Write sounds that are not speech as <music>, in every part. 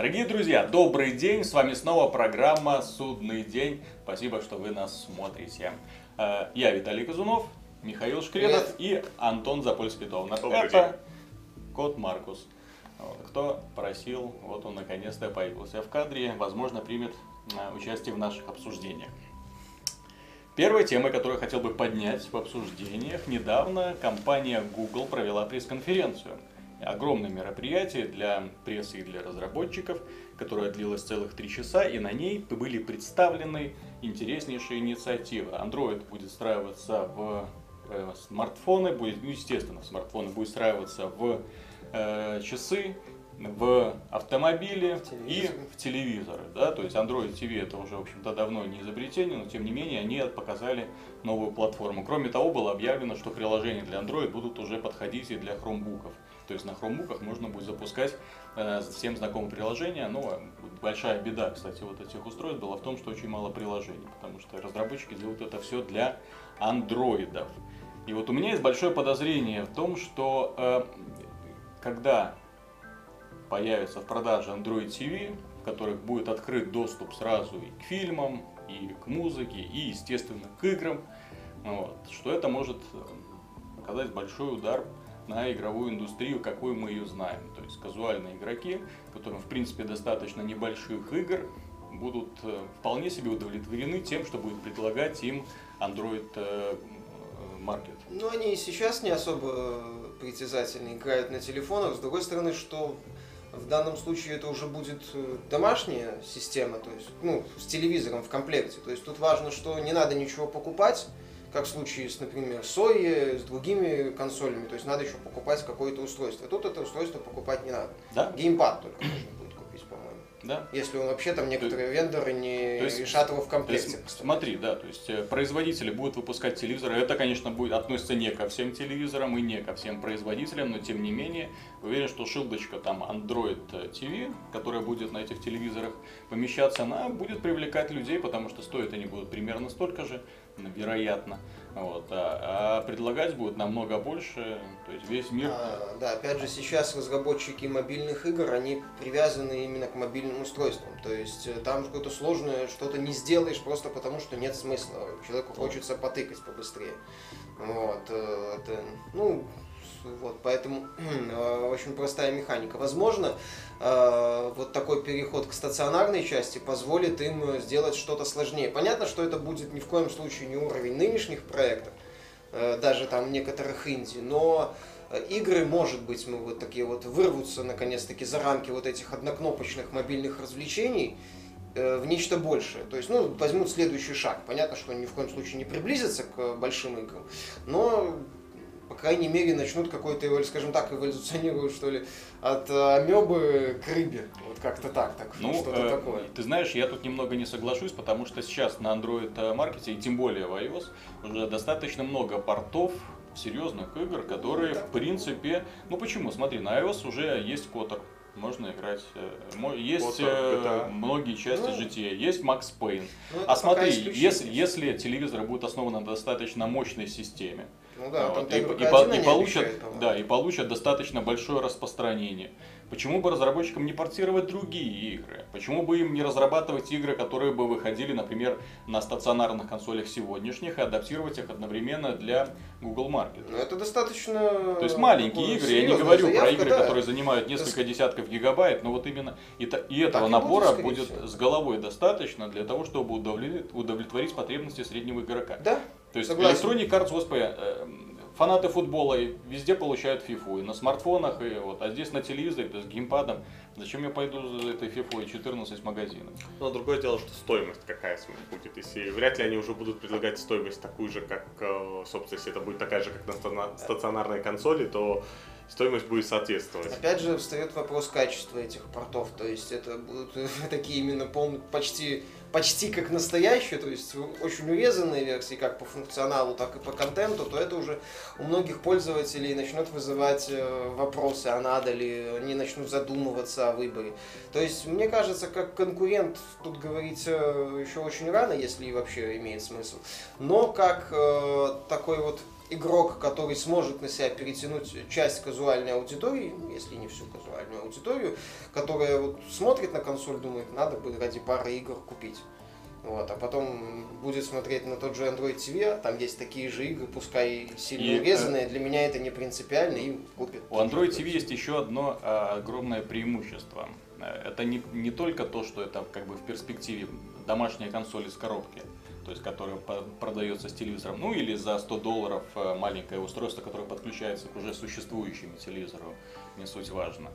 Дорогие друзья, добрый день! С вами снова программа «Судный день». Спасибо, что вы нас смотрите. Э, Я Виталий Казунов, Михаил Шкредов и Антон Запольский-Товнер. Добрый Это кот Маркус. Кто просил, вот он наконец-то появился в кадре, возможно, примет э, участие в наших обсуждениях. Первой темой, которую я хотел бы поднять в обсуждениях, недавно компания Google провела пресс-конференцию. Огромное мероприятие для прессы и для разработчиков, которое длилось целых три часа, и на ней были представлены интереснейшие инициативы. Android будет встраиваться в э, смартфоны, будет, ну, естественно, в смартфоны будет встраиваться в э, часы, в автомобили и в телевизоры. Да? То есть Android TV это уже, в общем-то, давно не изобретение, но тем не менее они показали новую платформу. Кроме того, было объявлено, что приложения для Android будут уже подходить и для хромбуков. То есть на хромбуках можно будет запускать э, всем знакомые приложения. Но большая беда, кстати, вот этих устройств была в том, что очень мало приложений, потому что разработчики делают это все для андроидов. И вот у меня есть большое подозрение в том, что э, когда появится в продаже Android TV, в которых будет открыт доступ сразу и к фильмам, и к музыке, и, естественно, к играм, вот, что это может э, оказать большой удар на игровую индустрию, какую мы ее знаем. То есть казуальные игроки, которым в принципе достаточно небольших игр, будут э, вполне себе удовлетворены тем, что будет предлагать им Android э, э, Market. Ну, они и сейчас не особо притязательно играют на телефонах. С другой стороны, что в данном случае это уже будет домашняя система, то есть, ну, с телевизором в комплекте. То есть тут важно, что не надо ничего покупать, как в случае с, например, Sony, с другими консолями. То есть надо еще покупать какое-то устройство. Тут это устройство покупать не надо. Да? Геймпад только можно будет купить, по-моему. Да? Если он вообще там некоторые вендоры не то есть- решат его в То комплекте. есть, поставить. смотри, да, то есть э, производители будут выпускать телевизоры. Это, конечно, будет относится не ко всем телевизорам и не ко всем производителям, но тем не менее, уверен, что шилдочка там Android TV, которая будет на этих телевизорах помещаться, она будет привлекать людей, потому что стоят они будут примерно столько же, вероятно. Вот, а, а предлагать будут намного больше, то есть весь мир. А, да, опять же, сейчас разработчики мобильных игр, они привязаны именно к мобильным устройствам. То есть э, там какое-то сложное что-то не сделаешь просто потому, что нет смысла. Человеку хочется потыкать побыстрее. Вот, э, это, ну, вот, поэтому <clears throat> э, очень простая механика. Возможно, э, вот такой переход к стационарной части позволит им сделать что-то сложнее. Понятно, что это будет ни в коем случае не уровень нынешних проектов, э, даже там некоторых инди, но игры, может быть, мы вот такие вот вырвутся наконец-таки за рамки вот этих однокнопочных мобильных развлечений в нечто большее. То есть, ну, возьмут следующий шаг. Понятно, что они ни в коем случае не приблизятся к большим играм, но крайней мере, начнут какой-то, скажем так, эволюционируют, что ли, от э, амебы к рыбе. Вот как-то так, так Ну, что-то э, такое. ты знаешь, я тут немного не соглашусь, потому что сейчас на Android э, маркете, и тем более в iOS, уже достаточно много портов серьезных игр, которые, в принципе, ну почему, смотри, на iOS уже есть Котор, можно играть, э, есть Kotor, э, GTA. многие части Ну, GTA, есть Max Payne. Ну, это А смотри, если, если телевизор будет основан на достаточно мощной системе, Ну да, вот, и, и и получат, да, и получат достаточно большое распространение. Почему бы разработчикам не портировать другие игры? Почему бы им не разрабатывать игры, которые бы выходили, например, на стационарных консолях сегодняшних и адаптировать их одновременно для Google Market? Ну, это достаточно... То есть маленькие игры, я не говорю про заявка, игры, да. которые занимают несколько десятков гигабайт, но вот именно и, и этого Так будет, набора будет всего. с головой достаточно для того, чтобы удовлетворить, удовлетворить потребности среднего игрока. Да, То есть Согласен. Electronic Arts, господи, э, фанаты футбола и везде получают фифу, и на смартфонах, и вот, а здесь на телевизоре, то есть геймпадом. Зачем я пойду за этой фифой 14 магазинов? Но другое дело, что стоимость какая будет. Если вряд ли они уже будут предлагать стоимость такую же, как, э, собственно, если это будет такая же, как на стационарной консоли, то стоимость будет соответствовать. Опять же, встает вопрос качества этих портов. То есть это будут <laughs> такие именно пол- почти, почти как настоящие, то есть очень урезанные версии, как по функционалу, так и по контенту, то это уже у многих пользователей начнет вызывать э, вопросы, а надо ли, они начнут задумываться о выборе. То есть, мне кажется, как конкурент тут говорить э, еще очень рано, если вообще имеет смысл. Но как э, такой вот игрок, который сможет на себя перетянуть часть казуальной аудитории, ну, если не всю казуальную аудиторию, которая вот смотрит на консоль, думает, надо бы ради пары игр купить. Вот, а потом будет смотреть на тот же Android TV, а там есть такие же игры, пускай сильно И, э, урезанные, для меня это не принципиально, и купит. У Android TV есть еще одно а, огромное преимущество. Э, Это не, не только то, что это как бы в перспективе домашняя консоль из коробки, то есть которая по- продается с телевизором, ну или за 100 долларов э, маленькое устройство, которое подключается к уже существующему телевизору, не суть важно.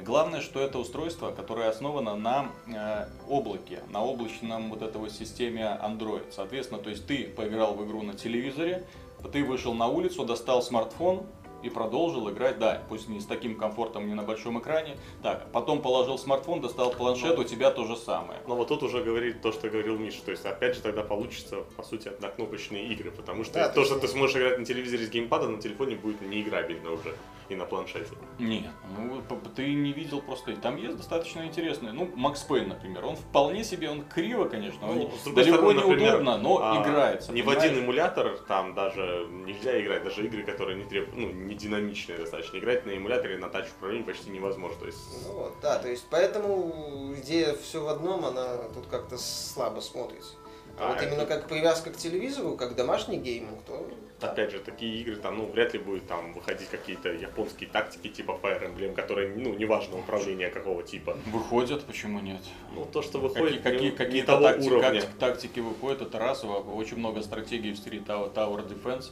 Главное, что это устройство, которое основано на э, облаке, на облачном вот этой вот системе Android. Соответственно, то есть ты поиграл в игру на телевизоре, ты вышел на улицу, достал смартфон и продолжил играть, да, пусть не с таким комфортом, не на большом экране. Так, потом положил смартфон, достал планшет, у тебя то же самое. Но вот тут уже говорит то, что говорил Миша. То есть, опять же, тогда получится, по сути, однокнопочные игры. Потому что Да, то, то что ты сможешь играть на телевизоре с геймпада, на телефоне будет неиграбельно уже. И на планшете. Нет, ну ты не видел просто. Там есть достаточно интересные. Ну, Макс Пейн, например, он вполне себе, он криво, конечно, он Ну, другой далеко стороны, не например, удобно, но а, играется. Не в понимаешь? один эмулятор, там даже нельзя играть, даже игры, которые не требуют, ну, не динамичные достаточно. Играть на эмуляторе на тач управлении почти невозможно. То есть, Ну вот, да, то есть поэтому идея все в одном, она тут как-то слабо смотрится. А, А, вот это- именно как привязка к телевизору, как домашний гейминг, то опять же, такие игры, там, ну, вряд ли будет там выходить какие-то японские тактики типа Fire Emblem, которые, ну, неважно управления какого типа. Выходят, почему нет? Ну, то, что Какие, выходит, какие, не, не какие-то того тактики, уровня. как- тактики выходят, это раз. Очень много стратегий в Tower, Tower Defense.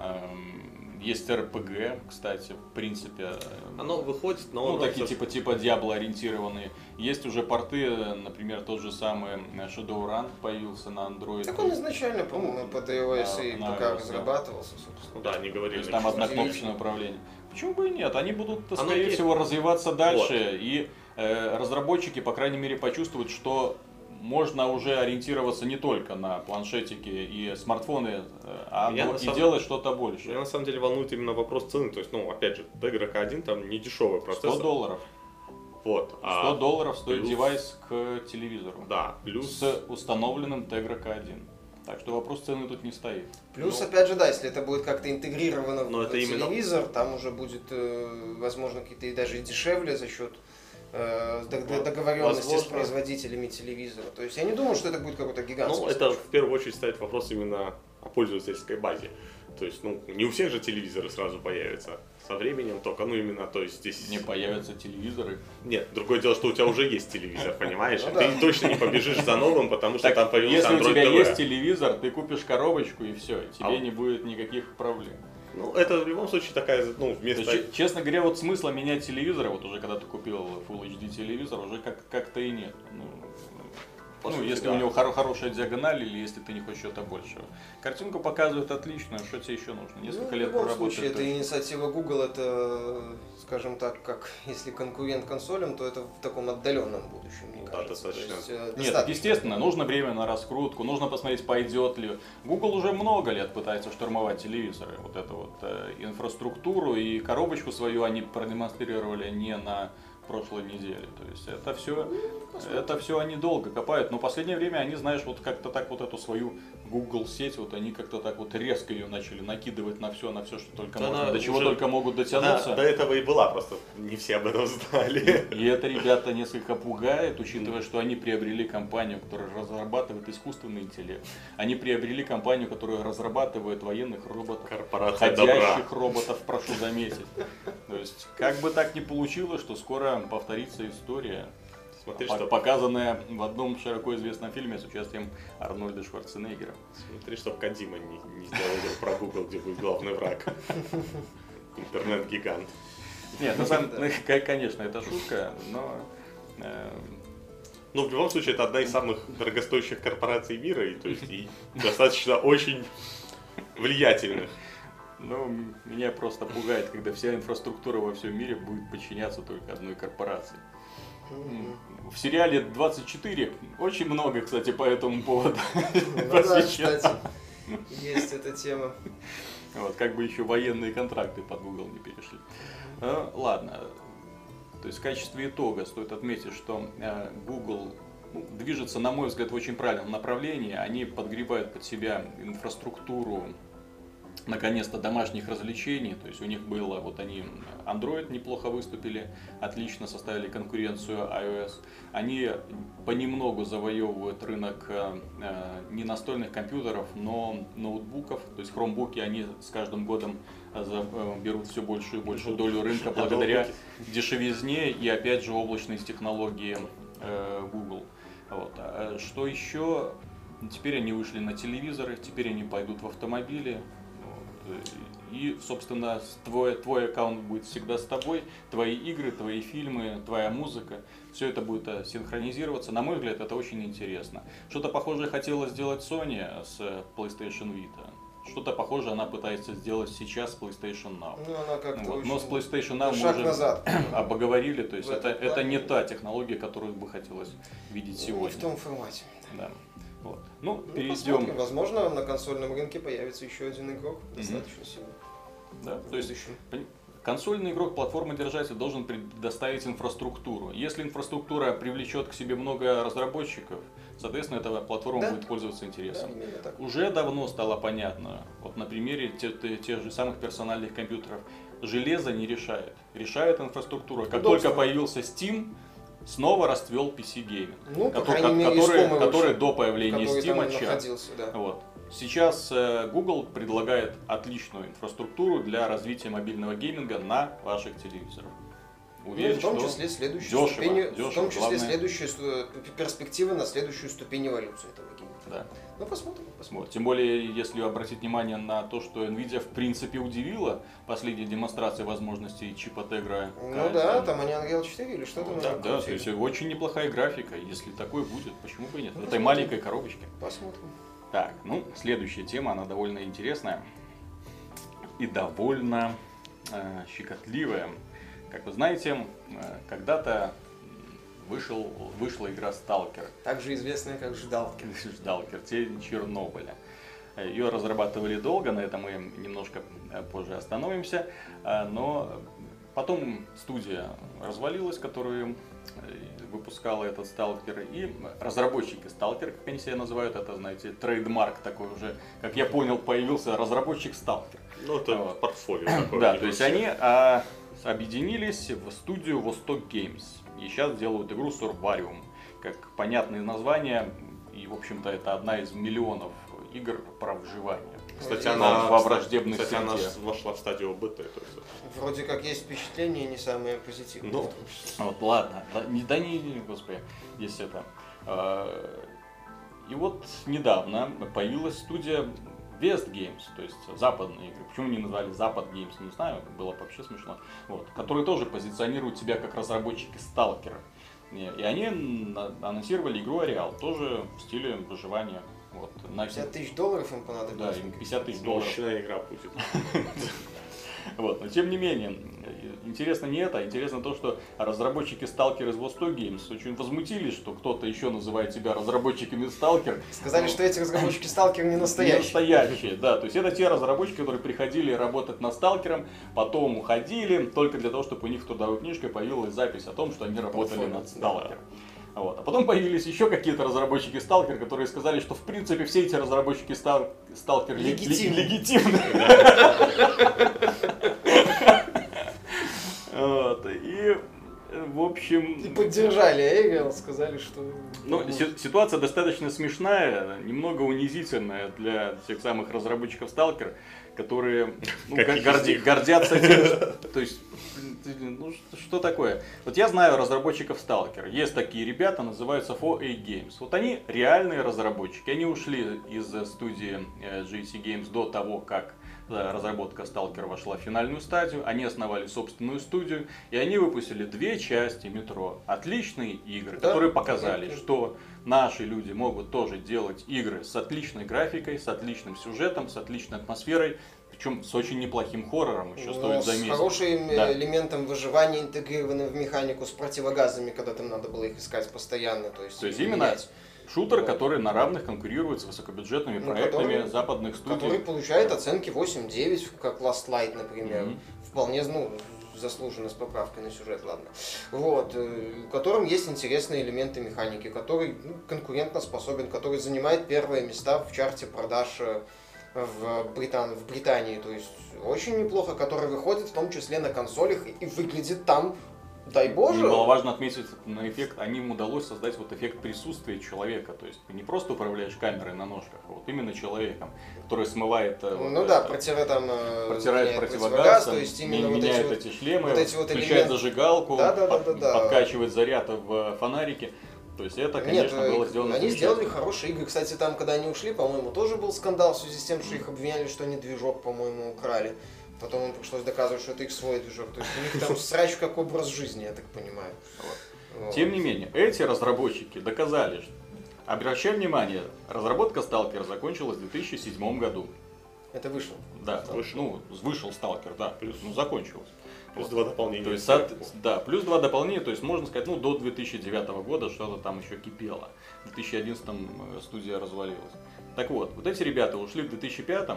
Эм, Есть РПГ, кстати, в принципе. э, Оно выходит, но Ну, такие типа типа Diablo ориентированные. Есть уже порты, э, например, тот же самый э, Shadowrun появился на Android. так он изначально, по-моему, под iOS и да. разрабатывался, собственно. Да, они То говорили. есть там однокнопочное управление. Почему бы и нет? Они будут, скорее есть. всего, развиваться дальше, и э, разработчики, по крайней мере, почувствуют, что можно уже ориентироваться не только на планшетики и смартфоны, э, а Меня но на и самом- делать что-то Меня большее. на самом деле волнует именно вопрос цены. То есть, ну, опять же, Tegra K1 там не дешевый 100 процессор. долларов. Вот. 100 а, долларов стоит плюс- девайс к телевизору. Да, плюс... С установленным Tegra K1. Так что вопрос цены тут не стоит. Плюс, Ну. опять же, да, если это будет как-то интегрировано Но в это именно- телевизор, там уже будет, э, возможно, какие-то и даже дешевле за счет э, договоренности с Возможно. производителями телевизора. То есть я не думаю, что это будет какой-то гигантский Ну, это в первую очередь ставит вопрос именно о пользовательской базе. То есть, ну, не у всех же телевизоры сразу появятся. Со временем только, ну, именно, то есть здесь... Не появятся телевизоры. Нет, другое дело, что у тебя уже есть телевизор, <laughs> понимаешь? Ну Ты да. точно не побежишь за новым, потому что Так, там появился если у Android тебя TV. есть телевизор, ты купишь коробочку и все, тебе А- не будет никаких проблем. Ну, это в любом случае такая, ну, То есть, вместо... че- честно говоря, вот смысла менять телевизор, вот уже когда ты купил Full HD телевизор, уже как- как-то и нет. Ну, ну, сути, если да. у него хоро- хорошая диагональ или если ты не хочешь чего-то большего. Картинку показывает отличную, что тебе еще нужно? Несколько Ну, лет в любом случае, это инициатива Google, это, скажем так, как если конкурент консолям, то это в таком отдаленном будущем, мне Да, кажется. То достаточно. есть, э, Нет, так достаточно. естественно, нужно время на раскрутку, нужно посмотреть, пойдет ли. Google уже много лет пытается штурмовать телевизоры. Вот эту вот э, инфраструктуру и коробочку свою они продемонстрировали не на прошлой неделе. То есть это все, это все они долго копают. Но в последнее время они, знаешь, вот как-то так вот эту свою Google сеть, вот они как-то так вот резко ее начали накидывать на все, на все, что только Да можно, до чего уже- только могут Да, дотянуться. до этого и была, просто не все об этом знали. И это ребята несколько пугает, учитывая, что они приобрели компанию, которая разрабатывает искусственный интеллект. Они приобрели компанию, которая разрабатывает военных роботов. Корпорация добра. Ходящих роботов, прошу заметить. То есть, как бы так ни получилось, что скоро повторится история, Смотри, что, показанная в одном широко известном фильме с участием Арнольда Шварценеггера. смотри, чтоб Кадима не, не сделал про Google, где будет главный враг. Интернет-гигант. Нет, на самом деле, <laughs> конечно, это шутка, но э, Ну, в любом случае, это одна из самых дорогостоящих корпораций мира, и, то есть, и достаточно очень влиятельных. Ну, меня просто пугает, когда вся инфраструктура во всем мире будет подчиняться только одной корпорации. В сериале 24 очень много, кстати, по этому поводу Ну да, <laughs> кстати, есть эта тема. Вот, как бы еще военные контракты под Google не перешли. Э, Ладно. То есть в качестве итога стоит отметить, что э, Google ну, движется, на мой взгляд, в очень правильном направлении. Они подгребают под себя инфраструктуру наконец-то домашних развлечений. То есть у них было, вот они Android неплохо выступили, отлично составили конкуренцию iOS. Они понемногу завоевывают рынок э, не настольных компьютеров, но ноутбуков. То есть хромбуки они с каждым годом э, берут все большую и большую долю рынка благодаря дешевизне и опять же облачность технологии э, Google. Вот. А что еще? Теперь они вышли на телевизоры, теперь они пойдут в автомобили, и, собственно, твой, твой аккаунт будет всегда с тобой, твои игры, твои фильмы, твоя музыка, все это будет э, синхронизироваться. На мой взгляд, это очень интересно. Что-то похожее хотела сделать Sony с PlayStation Vita. Что-то похожее она пытается сделать сейчас с PlayStation Now. Ну, она как вот. Но с PlayStation Now мы уже назад. <clears throat> обоговорили, то есть это, это не та технология, которую бы хотелось видеть сегодня. Не в том формате. Да. Вот. Ну, ну перейдем. Посмотрим. Возможно, на консольном рынке появится еще один игрок, достаточно сильный. Да, то есть консольный игрок платформы держатель должен предоставить инфраструктуру. Если инфраструктура привлечет к себе много разработчиков, соответственно, эта платформа да? будет пользоваться интересом. Да, Уже давно стало понятно, вот на примере тех, тех же самых персональных компьютеров, железо не решает, решает инфраструктура. Как Удобство. только появился Steam, снова расцвел PC гейминг, ну, который, который, который до появления Steam да. вот. Сейчас э, Google предлагает отличную инфраструктуру для развития мобильного гейминга на ваших телевизорах. Уверен, ну, в том числе следующую дешево, ступень, дешево, в том числе главное... следующую перспективы на следующую ступень эволюции этого гейминга. Да. Ну посмотрим, посмотрим. Тем более, если обратить внимание на то, что Nvidia в принципе удивила последней демонстрации возможностей чипа Tegra. Ну да, там они Unreal 4 или что-то. Ну, да, да, то есть очень неплохая графика. Если такое будет, почему бы и нет? Ну, в этой маленькой коробочке. Посмотрим. Так, ну, следующая тема, она довольно интересная и довольно э, щекотливая. Как вы знаете, э, когда-то вышел, вышла игра Сталкер. Также известная как Ждалкер. Ждалкер, тень Чернобыля. Ее разрабатывали долго, на этом мы немножко э, позже остановимся. Э, но потом студия развалилась, которую выпускала этот сталкер. И разработчики сталкер, как они себя называют, это, знаете, трейдмарк такой уже, как я понял, появился разработчик сталкер. Ну, это вот. портфолио <clears throat> такое. Да, то есть они а, объединились в студию Восток Games. И сейчас делают игру Survarium. Как понятное название, и, в общем-то, это одна из миллионов игр про выживание. Кстати, она, во враждебных кстати, она вошла в стадию ОБТ. То есть. Вроде как есть впечатление не самое позитивное. Ну, вот ладно, да, не, да не, господи, есть это. А, и вот недавно появилась студия West Games, то есть западные игры. Почему не назвали Запад Games, не знаю, было бы вообще смешно. Вот, которые тоже позиционируют себя как разработчики сталкера. И они анонсировали игру Ареал, тоже в стиле выживания вот, на 50 тысяч долларов им понадобилось. Да, им 50 тысяч долларов. Мощная игра будет. <laughs> Вот, но тем не менее, интересно не это, а интересно то, что разработчики Stalker из Восток Games очень возмутились, что кто-то еще называет себя разработчиками Stalker. Сказали, что эти разработчики Stalker не настоящие. Не настоящие, да. То есть это те разработчики, которые приходили работать над Сталкером, потом уходили, только для того, чтобы у них в трудовой книжке появилась запись о том, что они работали над Сталкером. Вот. А потом появились еще какие-то разработчики Сталкер, которые сказали, что в принципе все эти разработчики стал, Сталкер легитимны. легитимны. <laughs> Вот. И в общем... И поддержали Эйгел, сказали, что... Ну, ситуация достаточно смешная, немного унизительная для тех самых разработчиков Сталкер, которые ну, горди, гордятся тем, <laughs> то есть ну, что такое? Вот я знаю разработчиков Stalker. Есть такие ребята, называются 4A Games. Вот они реальные разработчики. Они ушли из студии э, GT Games до того, как э, разработка Stalker вошла в финальную стадию. Они основали собственную студию. И они выпустили две части метро. Отличные игры, да? которые показали, что наши люди могут тоже делать игры с отличной графикой, с отличным сюжетом, с отличной атмосферой, причем с очень неплохим хоррором еще Но стоит заметить. С хорошим да. элементом выживания, интегрированным в механику, с противогазами, когда там надо было их искать постоянно. То есть, то есть именно шутер, который на равных конкурирует с высокобюджетными ну, проектами который, западных студий. Который получает оценки 8-9, как Last Light, например. Mm-hmm. Вполне, ну, заслуженно с поправкой на сюжет, ладно. Вот, э, в котором есть интересные элементы механики, который ну, конкурентно способен, который занимает первые места в чарте продаж э, в, Британ... в Британии, то есть очень неплохо, который выходит в том числе на консолях и выглядит там Дай Боже. Немаловажно отметить на эффект, они им удалось создать вот эффект присутствия человека. То есть ты не просто управляешь камерой на ножках, а вот именно человеком, который смывает... э, Ну вот, да, э, против, там, э, протирает меняет противогаз, то есть именно вот меняет эти вот эти шлемы, вот эти вот включает элементы. зажигалку, Да, да, да, под- да, да. подкачивает заряд в фонарике. То есть это, конечно, Нет, было сделано они сделали хорошие игры. Кстати, там, когда они ушли, по-моему, тоже был скандал в связи с тем, что их обвиняли, что они движок, по-моему, украли. Потом им пришлось доказывать, что это их свой движок. То есть у них там срач как образ жизни, я так понимаю. Вот. Тем не менее, эти разработчики доказали, что... Обращай внимание, разработка Сталкера закончилась в 2007 году. Это вышло. Да, Вышел. ну, вышел Сталкер, да, плюс, ну, закончилась. Плюс два дополнения. То есть, соот- да, плюс два дополнения, то есть можно сказать, ну, до 2009 года что-то там еще кипело. В 2011 э, студия развалилась. Так вот, вот эти ребята ушли в 2005 э,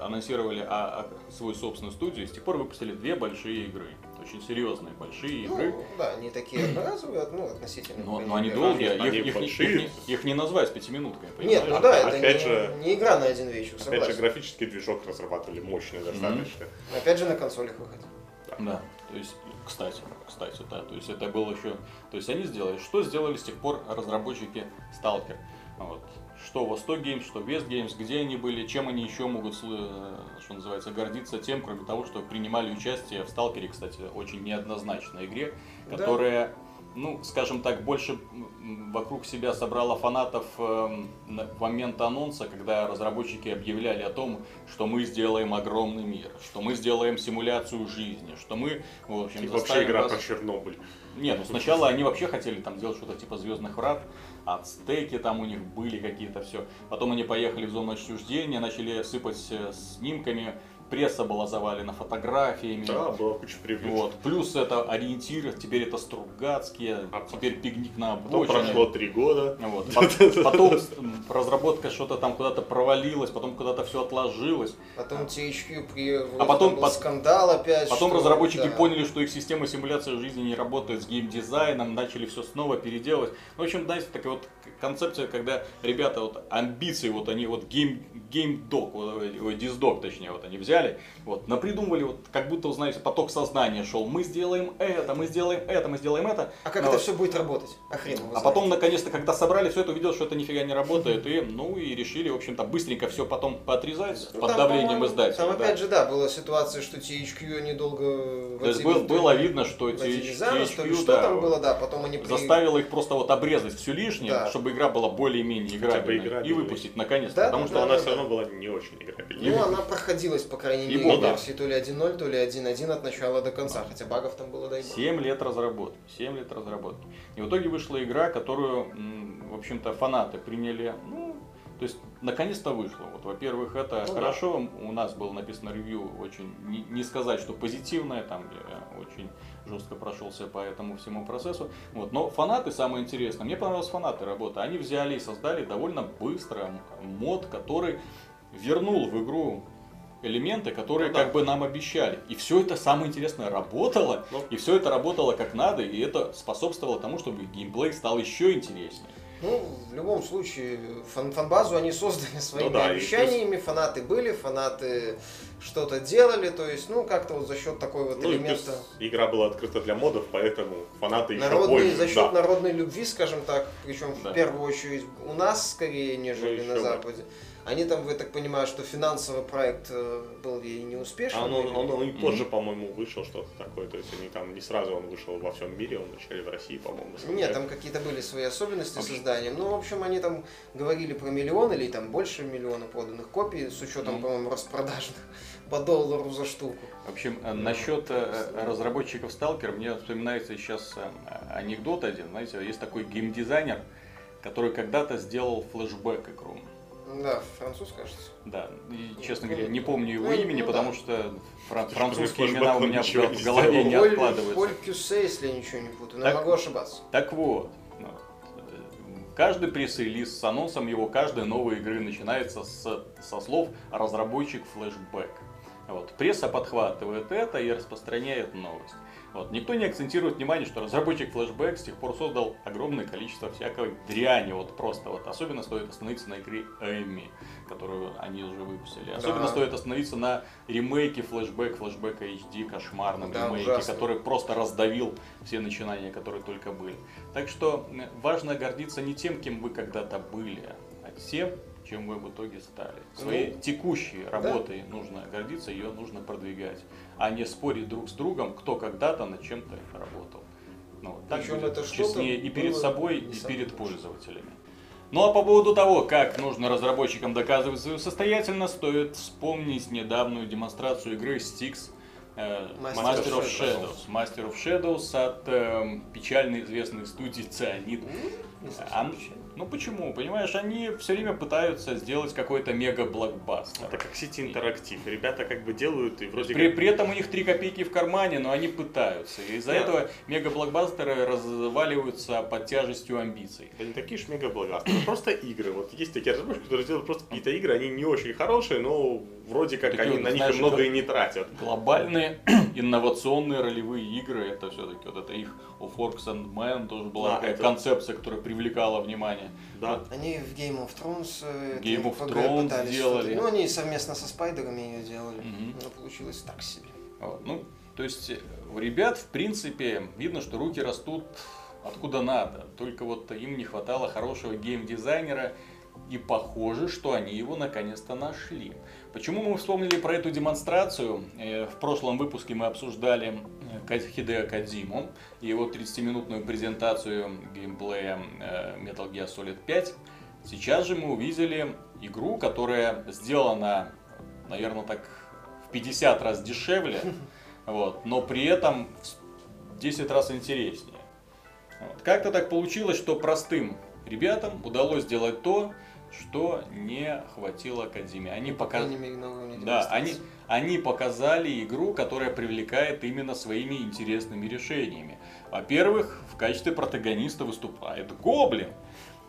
анонсировали а, а, свою собственную студию, и с тех пор выпустили две большие игры. Очень серьезные большие игры. Ну, да, они такие <clears throat> одноразовые, ну, относительно. Но, но они долгие, Они их, их не- большие. их не, их не назвать пятиминутками, Нет, понимаешь? ну да, это Опять не, же- не игра на один вечер, Опять согласен. же, графический движок разрабатывали мощный достаточно. Опять же на консолях выходит. Да, то есть, кстати, кстати, да, то есть это было еще, то есть они сделали, что сделали с тех пор разработчики Stalker, вот, что Восток Games, что West Games, где они были, чем они еще могут, э, что называется, гордиться тем, кроме того, что принимали участие в Сталкере, кстати, очень неоднозначной игре, Да. которая, ну, скажем так, больше вокруг себя собрала фанатов эм, на момент анонса, когда разработчики объявляли о том, что мы сделаем огромный мир, что мы сделаем симуляцию жизни, что мы, в общем, И вообще игра вас- про Чернобыль. не, ну сначала они вообще хотели там сделать что-то типа Звездных врат, ацтеки там у них были какие-то все. Потом они поехали в зону отчуждения, начали сыпать э, снимками, пресса была завалена фотографиями. Да, была куча привлечений. Вот. Плюс это ориентиры, теперь это Стругацкие, А теперь пикник на Потом обочине. прошло три года. Вот. Пот- <laughs> Потом разработка что-то там куда-то провалилась, потом куда-то все отложилось. Потом THQ при А потом был пот- скандал опять. Потом что- разработчики да. поняли, что их система симуляции жизни не работает с геймдизайном, начали все снова переделывать. В общем, знаете, такая вот концепция, когда ребята вот амбиции, вот они вот гейм, геймдок, вот, диздок точнее, вот они взяли, вот, напридумывали, вот как будто, знаете, поток сознания шел. Мы сделаем это, мы сделаем это, мы сделаем это. А как Но- это все будет работать? А хрен его а потом, наконец-то, когда собрали все это, увидел, что это нифига не работает, и, ну, и решили, в общем-то, быстренько все потом поотрезать Ну, под там, давлением издателя. Там да. опять же, да, была ситуация, что THQ недолго То есть был- было видно, что водили за нос, то ли THQ, что да, там было, да, потом они при- заставило их просто вот обрезать все лишнее, Да. чтобы игра была более-менее играбельной, и выпустить наконец-то. Да, потому да, что да, она да, все да. равно была не очень играбельной. Ну, она проходилась, по крайней И мере, вот, в да. версии то ли 1.0, то ли 1.1 от начала до конца, хотя багов там было, дай бог. 7 лет разработки. 7 лет разработки. И в итоге вышла игра, которую, в общем-то, фанаты приняли, ну, то есть, наконец-то вышло. Вот, во-первых, это Ну да. хорошо. У нас было написано ревью очень, не, не сказать, что позитивное, там я очень жестко прошелся по этому всему процессу. Вот. Но фанаты, самое интересное, мне понравились фанаты работы. Они взяли и создали довольно быстро мод, который вернул в игру элементы, которые Ну да. как бы нам обещали. И все это самое интересное работало, Ну. и все это работало как надо, и это способствовало тому, чтобы геймплей стал еще интереснее. Ну, в любом случае, фан фанбазу они создали <laughs> своими да, и обещаниями, фанаты были, фанаты что-то делали, то есть, ну, как-то вот за счет такой вот Ну и плюс элемента игра была открыта для модов, поэтому фанаты еще народной, больше. за счет да. народной любви, скажем так, причем Да. в первую очередь у нас скорее, нежели Ну, на еще бы. Они там, я так понимаю, что финансовый проект э, был и неуспешным. А он, или- он, он Мгм. позже, по-моему, вышел что-то такое. То есть они там не сразу он вышел во всем мире, он вначале в России, по-моему. Нет, там какие-то были свои особенности Вообще. с изданием. Ну, в общем, они там говорили про миллион или там больше миллиона проданных копий, с учетом, Ну. по-моему, распродажных <laughs> по доллару за штуку. В общем, э, насчет э, разработчиков Stalker, мне вспоминается сейчас анекдот один. Знаете, есть такой геймдизайнер, который когда-то сделал флешбэк игру. Да, француз, кажется. Да, и, честно говоря, не помню его Ну, имени, ну потому да. что фран- французские имена у меня в голове не Поль- откладываются. Поль Кюссе, если я ничего не путаю, но я Так. могу ошибаться. Так вот, ну, э, каждый пресс-релиз с анонсом его каждой новой игры начинается с, со слов разработчик флешбэк. Вот. Пресса подхватывает это и распространяет новость. Вот. Никто не акцентирует внимание, что разработчик Flashback с тех пор создал огромное количество всякой дряни, вот просто вот. Особенно стоит остановиться на игре Эми, которую они уже выпустили. Особенно Да. стоит остановиться на ремейке Flashback, Flashback HD, кошмарном Да, ремейке, ужасно. который просто раздавил все начинания, которые только были. Так что важно гордиться не тем, кем вы когда-то были, а тем, чем вы в итоге стали. Своей Ну, текущей работой нужно гордиться, ее нужно продвигать, а не спорить друг с другом, кто когда-то над чем-то работал. Ну, так Причем будет это честнее и перед собой, и перед пользователями. Ну а по поводу того, как нужно разработчикам доказывать свою состоятельность, стоит вспомнить недавнюю демонстрацию игры Styx э, Master Master of Shadows. Shadows. Master of Shadows от эм, печально известной студии Цианид. Не совсем А, печально. Ну почему? Понимаешь, они все время пытаются сделать какой-то мега-блокбастер. Это как сети интерактив. Ребята как бы делают и вроде При, как... при этом у них три копейки в кармане, но они пытаются. И из-за Да. этого мега-блокбастеры разваливаются под тяжестью амбиций. Это не такие уж мега блокбастеры, <clears throat> просто игры. Вот есть такие разработчики, которые делают просто какие-то игры, они не очень хорошие, но вроде как Такие они вот, на них знаешь, много и не тратят. Глобальные <clears throat> инновационные ролевые игры, это все-таки вот это их of Orcs and Men тоже была Да, такая это- концепция, которая привлекала внимание. Да. Они в Game of Thrones э, Game of Thrones пытались делали. Ну, они совместно со Спайдерами ее делали. Мгм. Но получилось так себе. Вот, Ну, то есть э, у ребят, в принципе, видно, что руки растут откуда надо. Только вот им не хватало хорошего геймдизайнера, и похоже, что они его наконец-то нашли. Почему мы вспомнили про эту демонстрацию? Э, В прошлом выпуске мы обсуждали э, Хидео Кадзиму и его 30-минутную презентацию геймплея э, Metal Gear Solid 5. Сейчас же мы увидели игру, которая сделана, наверное, так в 50 раз дешевле, <laughs> вот, но при этом в 10 раз интереснее. Вот. Как-то так получилось, что простым ребятам удалось сделать то, что не хватило Кадзиме. Они По пока... крайней мере, на уровне Да, они, они показали игру, которая привлекает именно своими интересными решениями. Во-первых, в качестве протагониста выступает Гоблин,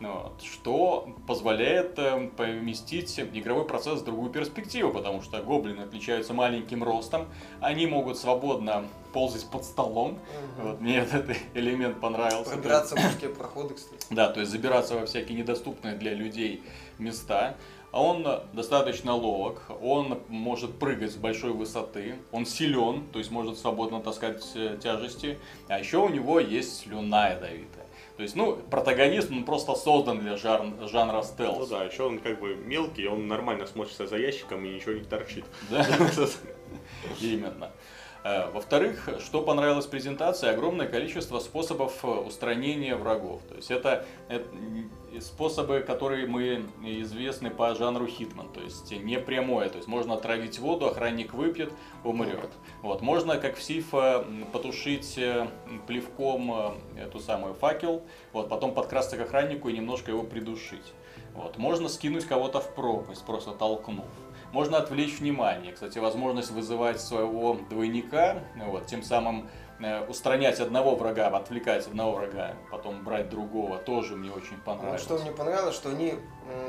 вот, что позволяет э, поместить игровой процесс в другую перспективу, потому что гоблины отличаются маленьким ростом, они могут свободно ползать под столом. Мгм. Вот, мне <laughs> этот элемент понравился. Пробираться в узкие проходы, кстати. Да, то есть забираться во всякие недоступные для людей места. А он достаточно ловок, он может прыгать с большой высоты, он силен, то есть может свободно таскать э, тяжести. А еще у него есть слюна ядовитая. То есть, ну, протагонист, он просто создан для жар- жанра Ну стелс. да, еще он как бы мелкий, он нормально смотрится за ящиком и ничего не торчит. Да, <laughs> именно. Э, Во-вторых, что понравилось в презентации, огромное количество способов э, устранения врагов. То есть это, это способы, которые мы известны по жанру Hitman, то есть не прямое. То есть можно отравить воду, охранник выпьет, умрет. Вот. Можно, как в Thief, потушить э, плевком э, эту самую факел, вот, потом подкрасться к охраннику и немножко его придушить. Вот. Можно скинуть кого-то в пропасть, просто толкнув. Можно отвлечь внимание. Кстати, возможность вызывать своего двойника, вот, тем самым устранять одного врага, отвлекать одного врага, потом брать другого, тоже мне очень Вот понравилось. что мне понравилось, что они,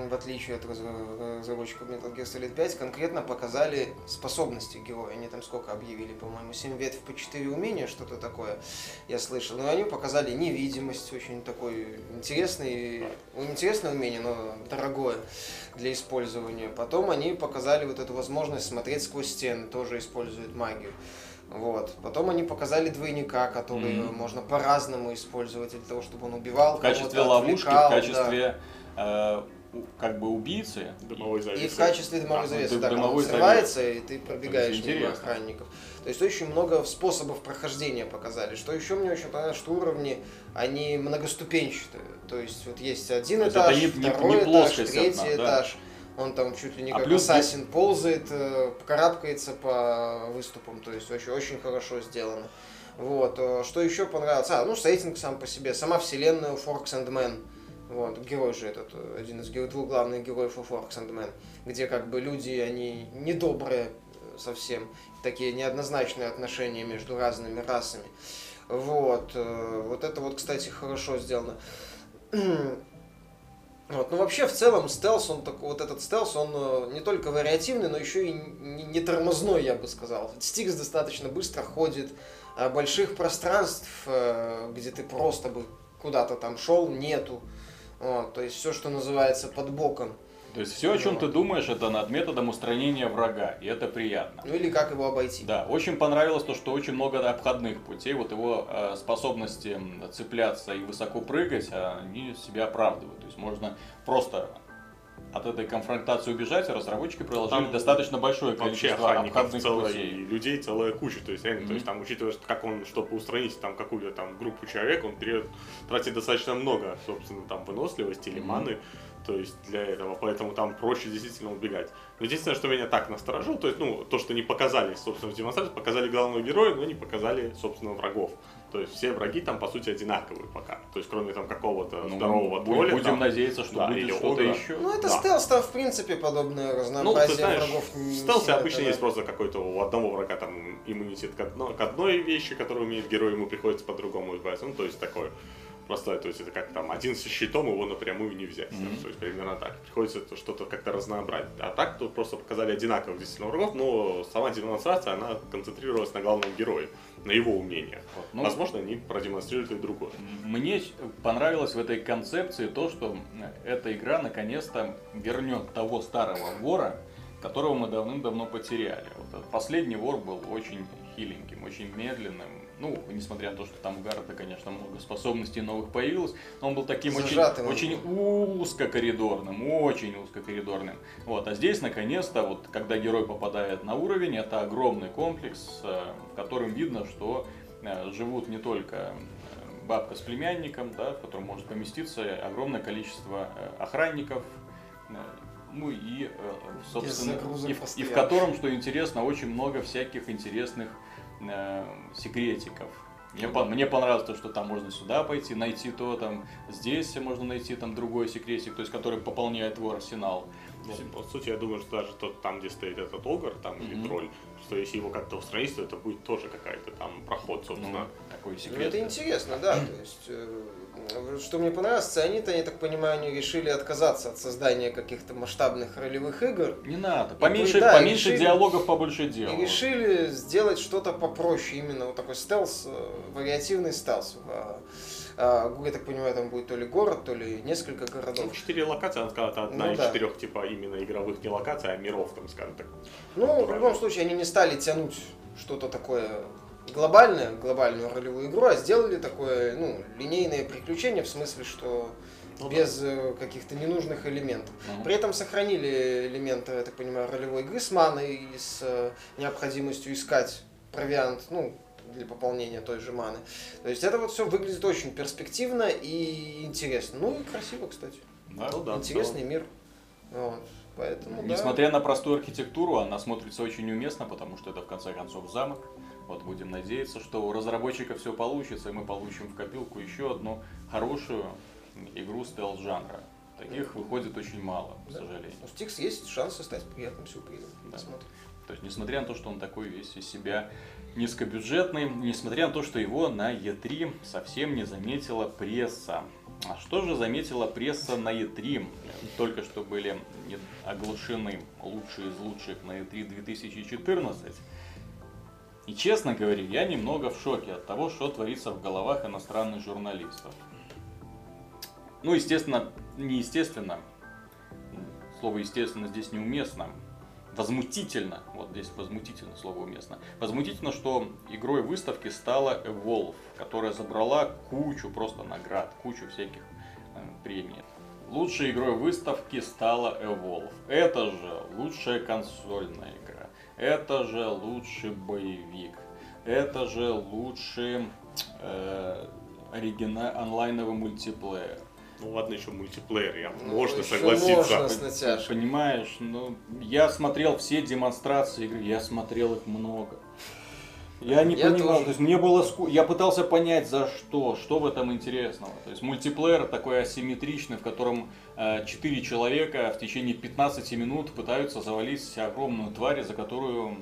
в отличие от разра- разработчиков Metal Gear Solid 5, конкретно показали способности героя. Они там сколько объявили, по-моему, 7 ветвь по 4 умения, что-то такое, я слышал. Но они показали невидимость, очень такой интересный, ну, интересное умение, но дорогое для использования. Потом они показали вот эту возможность смотреть сквозь стены, тоже используют магию. Вот. Потом они показали двойника, который Мгм. можно по-разному использовать для того, чтобы он убивал в качестве кого-то, ловушки, в отвлекал, да. качестве э, как бы убийцы. Дымовой И завесы. в качестве дымовой А, завесы, дым- да, когда он дымовой взрывается, и ты пробегаешь мимо охранников. То есть очень много способов прохождения показали. Что еще мне очень понравилось, что уровни, они многоступенчатые. То есть вот есть один То этаж, это не- не- второй не этаж, плоскость третий одна, да. этаж. Он там чуть ли не А как плюс ассасин ползает, э, карабкается по выступам. То есть очень, очень хорошо сделано. Вот. э, Что еще понравилось? А, ну, сеттинг сам по себе. Сама вселенная у Forks and Men. Вот, герой же этот, э, один из двух главных героев у Forks and Men, где как бы люди, они недобрые совсем, такие неоднозначные отношения между разными расами. Вот, вот это вот, кстати, хорошо сделано. <clears throat> Вот. Ну вообще в целом стелс, он такой, вот этот стелс, он э, не только вариативный, но еще и не, не тормозной, я бы сказал. Стикс достаточно быстро ходит, а больших пространств, э, где ты просто бы куда-то там шел, нету. Вот. То есть все, что называется под боком. То есть все, о чем ты думаешь, это над методом устранения врага, и это приятно. Ну или как его обойти. Да, очень понравилось то, что очень много обходных путей, вот его э, способности цепляться и высоко прыгать, они себя оправдывают. То есть можно просто от этой конфронтации убежать, а разработчики приложили Там достаточно большое Вообще количество охранников обходных целой, путей. и людей целая куча. То есть, реально, то Мгм. есть там, учитывая, что как он, чтобы устранить там какую-то там группу человек, он тратит достаточно много, собственно, там выносливости или Мгм. маны. То есть для этого, поэтому там проще действительно убегать. Но единственное, что меня так насторожило, то есть, ну, то, что не показали, собственно, в демонстрации, показали главного героя, но не показали, собственно, врагов. То есть все враги там, по сути, одинаковые пока. То есть, кроме там какого-то Ну, здорового тролля. Будем там, надеяться, что да, будет что-то огра. еще. Ну это Да. стелс, там в принципе подобное Ну, разнообразие ты знаешь, врагов. в стелсе обычно тогда. есть просто какой-то у одного врага там иммунитет к, одно- к одной вещи, которую умеет герой, ему приходится по-другому избавиться. Ну, то есть такое простое, то есть это как там один со щитом, его напрямую не взять. Мгм. То есть примерно так. Приходится что-то как-то разнообразить. А так тут просто показали одинаковых действительно врагов, но сама демонстрация, она концентрировалась на главном герое, на его умениях. Вот, ну, Возможно, они продемонстрируют и другое. Мне понравилось в этой концепции то, что эта игра наконец-то вернет того старого вора, которого мы давным-давно потеряли. Вот последний вор был очень хиленьким, очень медленным. Ну, несмотря на то, что там у Гаррета, конечно, много способностей новых появилось, но он был таким очень, Зажатым он очень узкокоридорным, очень узкокоридорным. Вот, а здесь, наконец-то, вот, когда герой попадает на уровень, это огромный комплекс, э, в котором видно, что э, живут не только э, бабка с племянником, да, в котором может поместиться огромное количество охранников, ну и, собственно, и в, и в котором, что интересно, очень много всяких интересных э, секретиков. Мне, Ну мне понравилось то, что там можно сюда пойти, найти то, там здесь можно найти там другой секретик, то есть который пополняет твой арсенал. Ну, по сути, я думаю, что даже тот, там, где стоит этот огр, там, или Мгм. тролль, что если его как-то устранить, то это будет тоже какая-то там проход, собственно. Ну, такой Ну, секрет. это интересно, да. То есть, э, что мне понравилось, цианиты, я так понимаю, они решили отказаться от создания каких-то масштабных ролевых игр. Не надо. Поменьше, да, поменьше решили- диалогов, побольше дела. И решили сделать что-то попроще, именно вот такой стелс, э, вариативный стелс. А, а, я так понимаю, там будет то ли город, то ли несколько Ну, городов. четыре локации, она сказала, это одна Ну из да. четырех, типа, именно игровых не локаций, а миров, там, скажем так. Ну, в любом случае, они не стали тянуть что-то такое глобальное, глобальную ролевую игру, а сделали такое, ну, линейное приключение, в смысле, что Ну без э, каких-то ненужных элементов. Ну. При этом сохранили элементы, я так понимаю, ролевой игры с маной и с э, необходимостью искать провиант, ну, для пополнения той же маны. То есть это вот все выглядит очень перспективно и интересно. Ну и красиво, кстати. Да? Ну да, Интересный мир. Вот. Поэтому, да. Несмотря на простую архитектуру, она смотрится очень уместно, потому что это в конце концов замок. Вот будем надеяться, что у разработчика все получится, и мы получим в копилку еще одну хорошую игру стелс жанра. Таких выходит очень мало, к Да. сожалению. У Стикс есть шансы стать приятным сюрпризом. Да. Посмотрим. То есть, несмотря на то, что он такой весь из себя низкобюджетный, несмотря на то, что его на E3 совсем не заметила пресса. А что же заметила пресса на E3? Только что были оглашены лучшие из лучших на E3 2014. И честно говоря, я немного в шоке от того, что творится в головах иностранных журналистов. Ну, естественно, не естественно. Слово естественно здесь неуместно. Возмутительно, вот здесь возмутительно слово уместно. Возмутительно, что игрой выставки стала Evolve, которая забрала кучу просто наград, кучу всяких э, премий. Лучшей игрой выставки стала Evolve. Это же лучшая консольная игра. Это же лучший боевик. Это же лучший э, оригина- онлайновый мультиплеер. Ну ладно, еще мультиплеер, я, Ну, можно согласиться. Можно с. Понимаешь, ну, я смотрел все демонстрации игры, я смотрел их много. Я не Я понимал, тоже. то есть мне было ску... я пытался понять за что, что в этом интересного. То есть мультиплеер такой асимметричный, в котором э, 4 человека в течение 15 минут пытаются завалить огромную тварь, за которую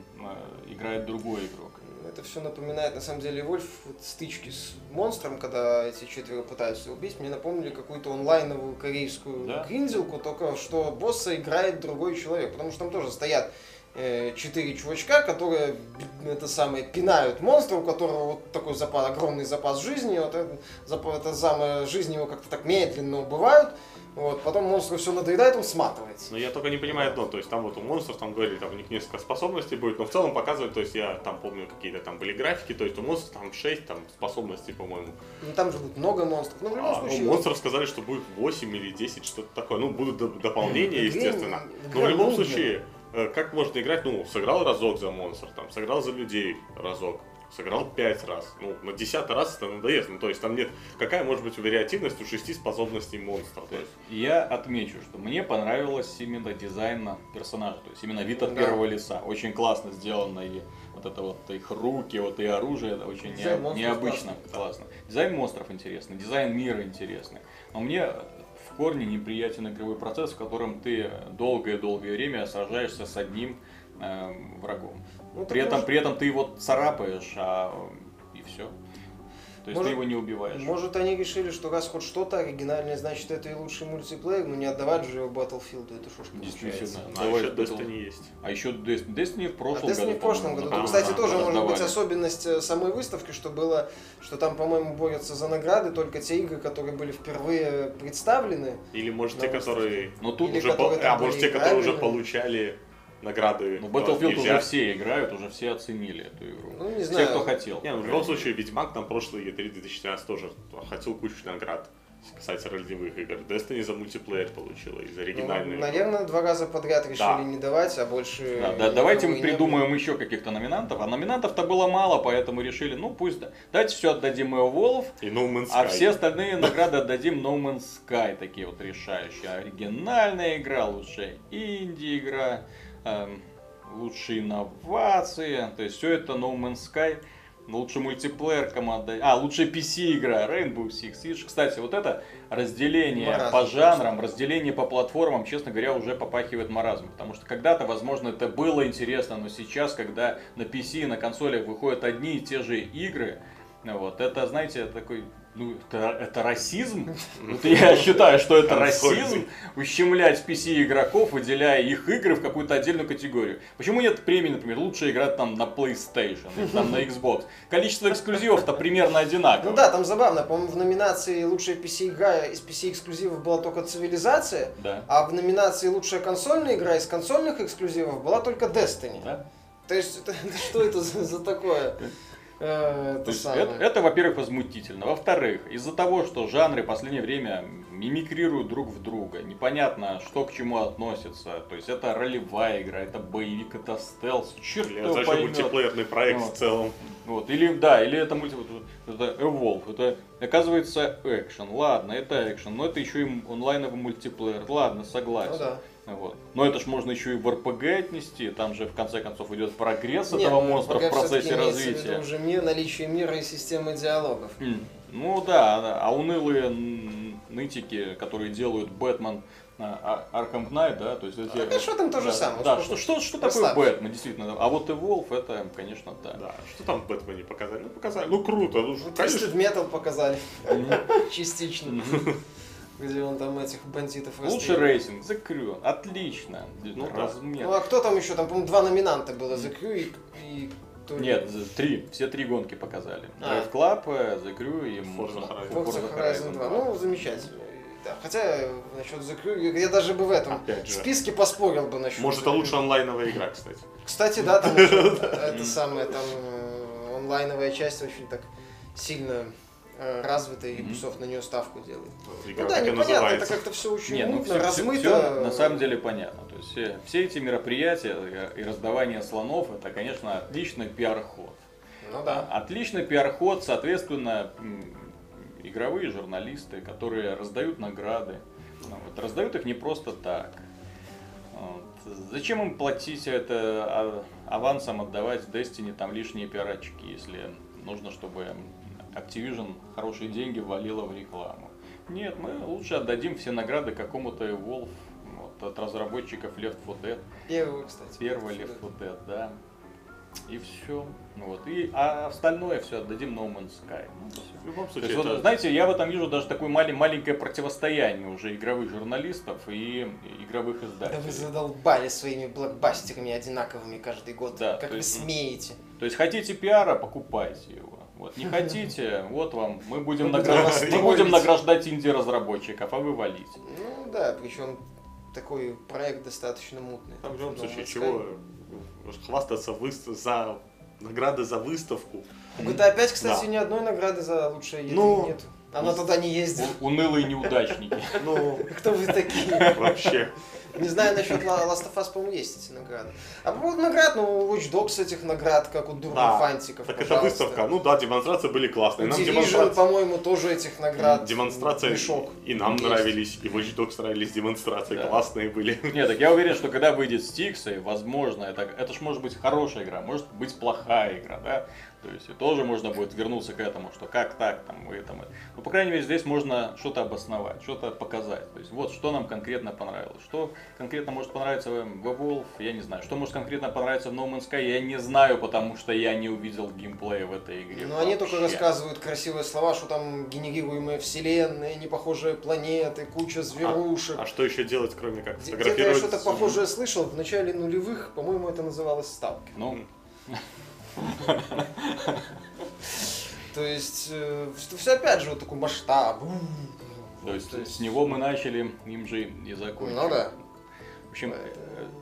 э, играет другой игрок. Это все напоминает, на самом деле, Вольф вот стычки с монстром, когда эти четверо пытаются убить, мне напомнили какую-то онлайновую корейскую Да. гринделку, только что босса играет другой человек, потому что там тоже стоят четыре чувачка, которые это самое пинают монстра, у которого вот такой запас, огромный запас жизни, вот это, это самое, жизнь его как-то так медленно убывают, вот, потом монстру все надоедает, он сматывается. Но я только не понимаю одно, то есть там вот у монстров, там говорили, там у них несколько способностей будет, но в целом показывают, то есть я там помню какие-то там были графики, то есть у монстров там 6 там способностей, по-моему. Ну, там же будет много монстров, но в любом А, ну, случае... монстров сказали, что будет 8 или 10, что-то такое. Ну, будут д- дополнения, естественно. Но в любом случае, э, как можно играть, ну, сыграл разок за монстр, там, сыграл за людей разок, сыграл 5 раз. Ну, на 10 раз это надоест. Ну, то есть там нет, какая может быть вариативность у 6 способностей монстра? То есть, Я отмечу, что мне понравилось именно дизайн персонажа, то есть именно вид от Да. первого лица. Очень классно сделано и вот это вот их руки, вот и оружие, это очень Дизайн не- необычно, классный, классно. Дизайн монстров интересный, дизайн мира интересный. Но мне в корне неприятен игровой процесс, в котором ты долгое-долгое время сражаешься с одним эм, врагом. Ну, При этом, может- при этом ты его царапаешь, а и все. То есть Может- ты его не убиваешь. Может, они решили, что раз хоть что-то оригинальное, значит, это и лучший мультиплеер, но не отдавать же его Battlefield, это что ж. Действительно. а Давай еще Battle- Destiny есть. А еще Dest- Destiny в А прошлом Destiny году. в прошлом году. да, Кстати, да, тоже может быть особенность э, самой выставки, что было, что там, по-моему, борются за награды только те игры, которые были впервые представлены. Или, может, те, которые... Но тут Или уже которые по- там А может, те, которые уже получали награды. Ну, Battlefield нельзя. уже все играют, уже все оценили эту игру. Ну, не знаю. кто хотел. Не, ну, в любом случае, Ведьмак там прошлый E3 2013 тоже хотел кучу наград касательно ролевых игр. Destiny за мультиплеер получила, и за Ну, оригинальные. наверное, два раза подряд решили Да. не давать, а больше... Да, да, давайте мы не придумаем еще каких-то номинантов. А номинантов-то было мало, поэтому решили, ну пусть да. Давайте все отдадим Evolve, И No Man's Sky. а все остальные награды отдадим No Man's Sky, такие вот решающие. Оригинальная игра, лучшая инди-игра, лучшие инновации. То есть все это No Man's Sky. Лучший мультиплеер команда. А, лучшая PC игра Rainbow Six Siege. Кстати, вот это разделение Маразм по просто. жанрам, разделение по платформам, честно говоря, уже попахивает маразм. Потому что когда-то, возможно, это было интересно, но сейчас, когда на PC и на консолях выходят одни и те же игры, вот, это, знаете, такой, ну, это, это расизм. Вот я считаю, что это расизм, ущемлять PC игроков, выделяя их игры в какую-то отдельную категорию. Почему нет премии, например, лучшая игра там на PlayStation или там на Xbox? Количество эксклюзивов-то примерно одинаково. Ну да, там забавно, по-моему, в номинации лучшая PC-игра из PC-эксклюзивов была только «Цивилизация», Да. а в номинации лучшая консольная игра из консольных эксклюзивов была только Destiny. Да. То есть, <laughs> это- что это за, за такое? Э, это То есть самое. это, это, во-первых, возмутительно. Во-вторых, из-за того, что жанры в последнее время мимикрируют друг в друга, непонятно, что к чему относится. То есть это ролевая игра, это боевик, это стелс. Черт Или это поймет. мультиплеерный проект Вот. в целом. Вот, или да, или это мульти, вот, это Evolve, это оказывается экшен, ладно, это экшен, но это еще и онлайновый мультиплеер, ладно, согласен. Ну да. Вот. Но это ж можно еще и в РПГ отнести, там же в конце концов идет прогресс Не, этого ну, монстра в процессе развития. уже мир, наличие мира и системы диалогов. М, Ну да, а унылые нытики, которые делают Бэтмен Arkham Knight, да, то есть эти... А, конечно, там то же да, самое, Да, что- что, что, что такое. Бэтмен, действительно. А вот Evolve, это, конечно, да. Да. Что там в Бэтмене показали? Ну, показали. Ну, круто. Ну, конечно. Twisted Metal показали <laughs> частично, где он там этих бандитов Лучший racing, The Crew, отлично. Ну. Размер. Ну а кто там еще? Там, по-моему, два номинанта было, The Crew и... и Нет, три, все три гонки показали. А. Drive Club, э, The Crew и Forza Horizon. Forza Horizon 2. Ну, замечательно. Да. Хотя, э, насчет The Crew, я даже бы в этом Опять же. списке поспорил бы насчет Может, это лучше онлайновая игра, кстати. Кстати, да, там <laughs> это самое, там э, онлайновая часть очень так сильно э, развита, и. Ubisoft на нее ставку делает. Ну да, непонятно, это как-то все очень Не, ну все, размыто. на самом деле понятно. То есть все, все эти мероприятия и раздавание слонов, это, конечно, отличный пиар-ход. Ну да. Отличный пиар-ход, соответственно, игровые журналисты, которые раздают награды. Ну, вот, раздают их не просто так. Вот. Зачем им платить это а- авансом, отдавать Destiny там лишние пиарочки, если нужно, чтобы Activision хорошие деньги ввалила в рекламу? Нет, мы лучше отдадим все награды какому-то Evolve вот, от разработчиков Left 4 Dead. Первый, кстати. Первый Left 4 Dead, да. И все. Вот. И, а остальное все отдадим No Man's Sky. Ну. В любом То случае, есть, вот, это- знаете, я в этом вижу даже такое мале- маленькое противостояние уже игровых журналистов и игровых Да издателей. вы задолбали своими блокбастерами одинаковыми каждый год. Да, как вы есть, м, смеете? То есть хотите пиара, покупайте его. Вот. Не хотите, <laughs> вот вам, мы будем, Мы будем награждать, мы будем награждать инди-разработчиков, а вы валите. Ну да, причем такой проект достаточно мутный. Там в любом No случае, чего хвастаться выс- за награды за выставку. У GTA 5, кстати, Да. ни одной награды за лучшее E3 Ну, нет. Она туда не ездит. У- Унылые неудачники. Ну, <laughs> Кто вы такие? вообще. Не знаю насчет La- Last of Us, по-моему, есть эти награды. А по поводу наград, ну, Watch Dogs этих наград, как у Дурных Да. Фантиков, Так это пожалуйста. выставка. Ну да, демонстрации были классные. Нам Division, демонстрации, по-моему, тоже этих наград. демонстрации мешок. и нам есть. нравились, и Watch Dogs нравились демонстрации, Да. классные были. <laughs> Нет, так я уверен, что когда выйдет Стикс, и возможно, это, это ж может быть хорошая игра, может быть плохая игра, да? То есть и тоже можно будет вернуться к этому, что как так, там, вы там. это. Ну, по крайней мере, здесь можно что-то обосновать, что-то показать. То есть вот что нам конкретно понравилось. Что конкретно может понравиться в в Evolve, я не знаю. Что может конкретно понравиться в No Man's Sky, я не знаю, потому что я не увидел геймплея в этой игре. Ну, они только рассказывают красивые слова, что там генерируемые вселенные, непохожие планеты, куча зверушек. А что еще делать, кроме как Где- Где-то я фотографировать? что-то похожее слышал в начале нулевых, по-моему, это называлось Сталкер. Ну, То есть, все опять же вот такой масштаб. то есть с него мы начали, им же и закончили. Ну да. В общем, э,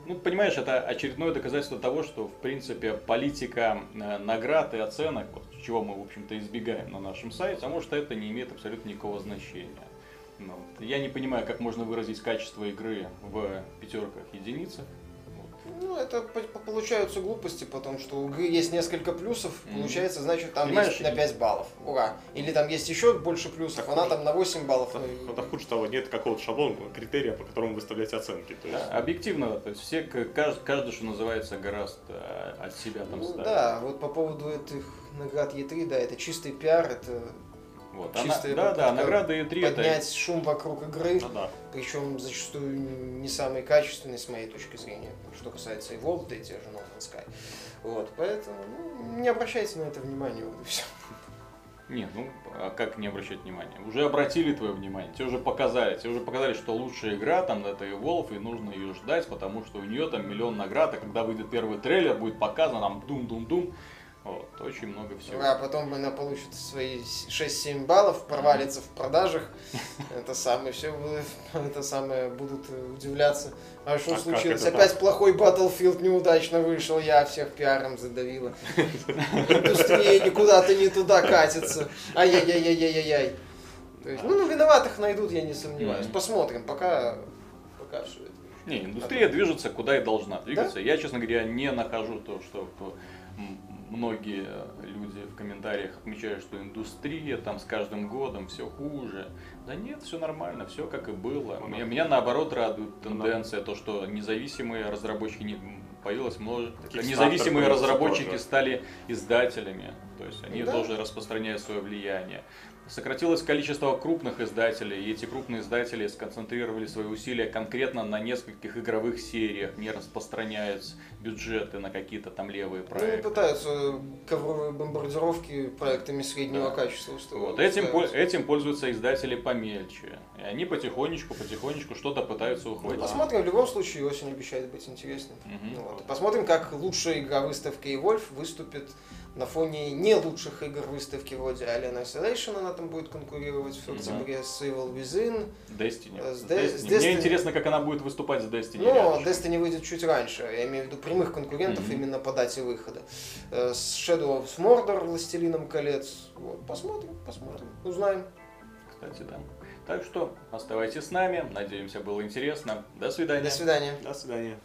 ну, понимаешь, это очередное доказательство того, что, в принципе, политика э, наград и оценок, вот, чего мы, в общем-то, избегаем на нашем сайте, а может, это не имеет абсолютно никакого значения. Ну. Я не понимаю, как можно выразить качество игры в пятерках единицах. Ну, это по- по- получаются глупости, потому что у игры есть несколько плюсов, Мгм. получается, значит, там Понимаешь, есть на 5 баллов. Ура. Или там есть еще больше плюсов, Так она хуже. там на 8 баллов. Это, ну, это хуже того, нет какого-то шаблона, критерия, по которому выставлять оценки. То есть, Да, объективно, то есть все, к- каждый, каждый, что называется, гораздо э, от себя там Ну, ставит. да, вот по поводу этих наград Е3, да, это чистый пиар, это Вот. А чистая да, да, попытка награды и 3 это... поднять шум вокруг игры, ну да. причем зачастую не самый качественный с моей точки зрения, что касается и да и те же No Man's Sky. Вот, поэтому ну, не обращайте на это внимания, вот и все. Не, ну а как не обращать внимания? Уже обратили твое внимание, тебе уже показали, тебе уже показали, что лучшая игра там это Evolve, и нужно ее ждать, потому что у нее там миллион наград, а когда выйдет первый трейлер, будет показано там дум-дум-дум, вот, очень много всего. А потом она получит свои 6-7 баллов, провалится в продажах. <laughs> Это самое, все <laughs> это самое будут удивляться. А что А случилось? Опять так? плохой Battlefield неудачно вышел, я всех пиаром задавила. Индустрия никуда-то не туда катится. Ай-яй-яй-яй-яй-яй. Есть, ну, виноватых найдут, я не сомневаюсь. Посмотрим, пока, пока все это. Не, индустрия движется куда и должна двигаться. Я, честно говоря, не нахожу то, что многие люди в комментариях отмечают, что индустрия там с каждым годом все хуже. Да нет, все нормально, все как и было. Ну, Меня, да. меня наоборот радует Ну, тенденция, то, что независимые разработчики не появилось множество. Независимые разработчики тоже. стали издателями, то есть они Да. тоже распространяют свое влияние. Сократилось количество крупных издателей, и эти крупные издатели сконцентрировали свои усилия конкретно на нескольких игровых сериях, не распространяют бюджеты на какие-то там левые Ну, проекты. пытаются ковровые бомбардировки проектами среднего Да. качества. Вот этим, этим пользуются издатели помельче. И они потихонечку, потихонечку что-то пытаются Ну, ухватить. посмотрим, в любом случае осень обещает быть интересной. Мгм. Ну вот. И посмотрим, как лучшая игра выставки Evolve выступит на фоне не лучших игр выставки вроде Alien Isolation, она там будет конкурировать в октябре с Evil Within. Destiny. Э, с Де- Destiny. с Мне Destiny- интересно, как она будет выступать с Destiny. Но рядышком. Destiny выйдет чуть раньше, я имею в виду прямых конкурентов Мгм. именно по дате выхода. Э, С Shadow of Mordor, Властелином колец. Вот, посмотрим, посмотрим, узнаем. Кстати, да. Так что оставайтесь с нами. Надеемся, было интересно. До свидания. До свидания. До свидания.